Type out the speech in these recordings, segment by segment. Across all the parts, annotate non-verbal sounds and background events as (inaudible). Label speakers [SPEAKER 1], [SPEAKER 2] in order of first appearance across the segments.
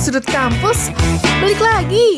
[SPEAKER 1] Sudut kampus, balik lagi.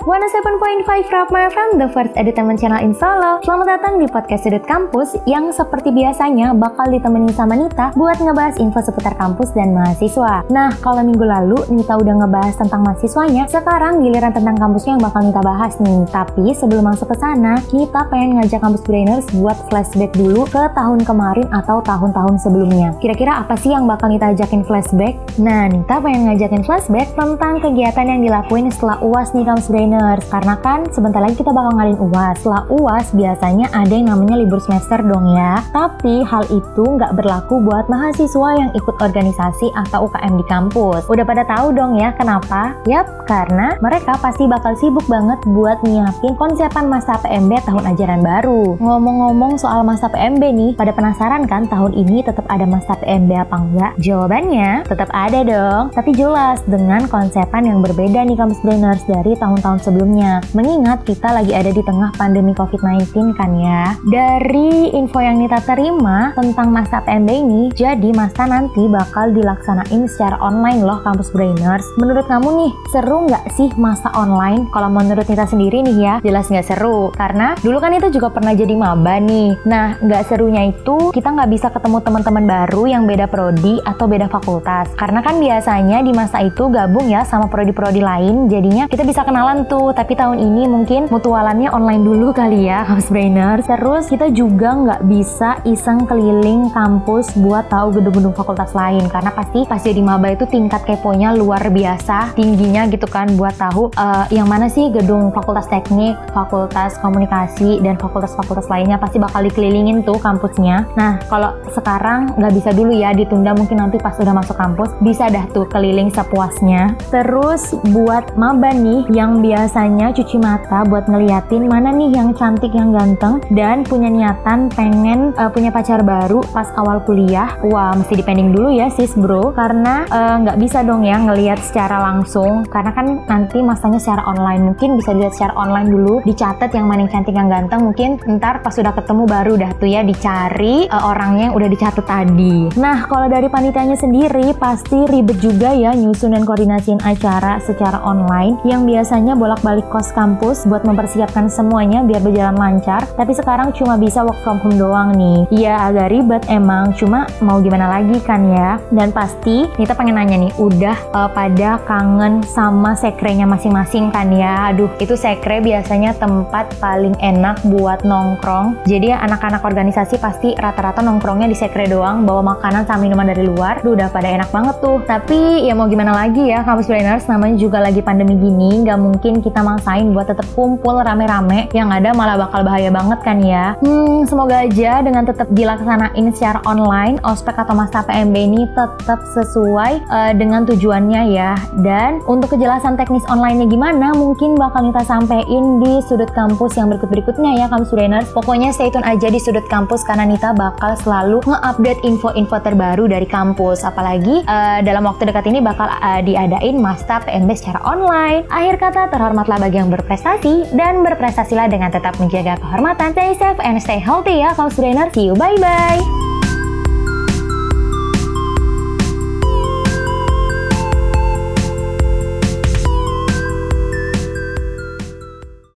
[SPEAKER 2] 107.5 Rapma from the first entertainment channel in Solo. Selamat datang di podcast Sudut Kampus yang seperti biasanya bakal ditemenin sama Nita buat ngebahas info seputar kampus dan mahasiswa. Nah, kalau minggu lalu Nita udah ngebahas tentang mahasiswanya, sekarang giliran tentang kampusnya yang bakal Nita bahas nih. Tapi sebelum masuk ke sana, Nita pengen ngajak kampus brainers buat flashback dulu ke tahun kemarin atau tahun-tahun sebelumnya. Kira-kira apa sih yang bakal Nita ajakin flashback? Nah, Nita pengen ngajakin flashback tentang kegiatan yang dilakuin setelah UAS nih kampus brainers brainers karena kan sebentar lagi kita bakal ngadain UAS. Setelah UAS biasanya ada yang namanya libur semester dong ya. Tapi hal itu nggak berlaku buat mahasiswa yang ikut organisasi atau UKM di kampus. Udah pada tahu dong ya kenapa? Yap, karena mereka pasti bakal sibuk banget buat nyiapin konsepan masa PMB tahun ajaran baru. Ngomong-ngomong soal masa PMB nih, pada penasaran kan tahun ini tetap ada masa PMB apa enggak? Jawabannya tetap ada dong, tapi jelas dengan konsepan yang berbeda nih kampus brainers dari tahun-tahun sebelumnya. Mengingat kita lagi ada di tengah pandemi COVID-19 kan ya. Dari info yang Nita terima tentang masa PMB ini, jadi masa nanti bakal dilaksanain secara online loh kampus Brainers. Menurut kamu nih, seru nggak sih masa online? Kalau menurut Nita sendiri nih ya, jelas nggak seru. Karena dulu kan itu juga pernah jadi maba nih. Nah, nggak serunya itu kita nggak bisa ketemu teman-teman baru yang beda prodi atau beda fakultas. Karena kan biasanya di masa itu gabung ya sama prodi-prodi lain, jadinya kita bisa kenalan tuh tapi tahun ini mungkin mutualannya online dulu kali ya (laughs) House Brainer terus kita juga nggak bisa iseng keliling kampus buat tahu gedung-gedung fakultas lain karena pasti pas jadi maba itu tingkat keponya luar biasa tingginya gitu kan buat tahu uh, yang mana sih gedung fakultas teknik fakultas komunikasi dan fakultas-fakultas lainnya pasti bakal dikelilingin tuh kampusnya. Nah kalau sekarang nggak bisa dulu ya ditunda mungkin nanti pas udah masuk kampus bisa dah tuh keliling sepuasnya. Terus buat maba nih yang biasa biasanya cuci mata buat ngeliatin mana nih yang cantik yang ganteng dan punya niatan pengen uh, punya pacar baru pas awal kuliah. Wah mesti dipending dulu ya sis bro. Karena eh, nggak uh, bisa dong ya ngeliat secara langsung. Karena kan nanti masanya secara online. Mungkin bisa dilihat secara online dulu. Dicatat yang mana yang cantik yang ganteng. Mungkin ntar pas sudah ketemu baru dah tuh ya dicari uh, orangnya yang udah dicatat tadi. Nah kalau dari panitianya sendiri pasti ribet juga ya nyusun dan koordinasiin acara secara online. Yang biasanya boleh bolak-balik kos kampus buat mempersiapkan semuanya biar berjalan lancar, tapi sekarang cuma bisa work from home doang nih. Iya agak ribet emang, cuma mau gimana lagi kan ya. Dan pasti kita pengen nanya nih, udah uh, pada kangen sama sekrenya masing-masing kan ya? Aduh, itu sekre biasanya tempat paling enak buat nongkrong. Jadi anak-anak organisasi pasti rata-rata nongkrongnya di sekre doang, bawa makanan sama minuman dari luar. Duh, udah pada enak banget tuh. Tapi ya mau gimana lagi ya, kampus planners namanya juga lagi pandemi gini, nggak mungkin kita maksain buat tetap kumpul rame-rame yang ada malah bakal bahaya banget kan ya. Hmm, semoga aja dengan tetap dilaksanain secara online, ospek atau masa PMB ini tetap sesuai uh, dengan tujuannya ya. Dan untuk kejelasan teknis online-nya gimana, mungkin bakal kita sampein di sudut kampus yang berikut-berikutnya ya kampus brainers. Pokoknya stay tune aja di sudut kampus karena Nita bakal selalu nge-update info-info terbaru dari kampus. Apalagi uh, dalam waktu dekat ini bakal uh, diadain masa PMB secara online. Akhir kata terhormat Hormatlah bagi yang berprestasi dan berprestasilah dengan tetap menjaga kehormatan. Stay safe and stay healthy ya, kaum brainer. See you, bye-bye.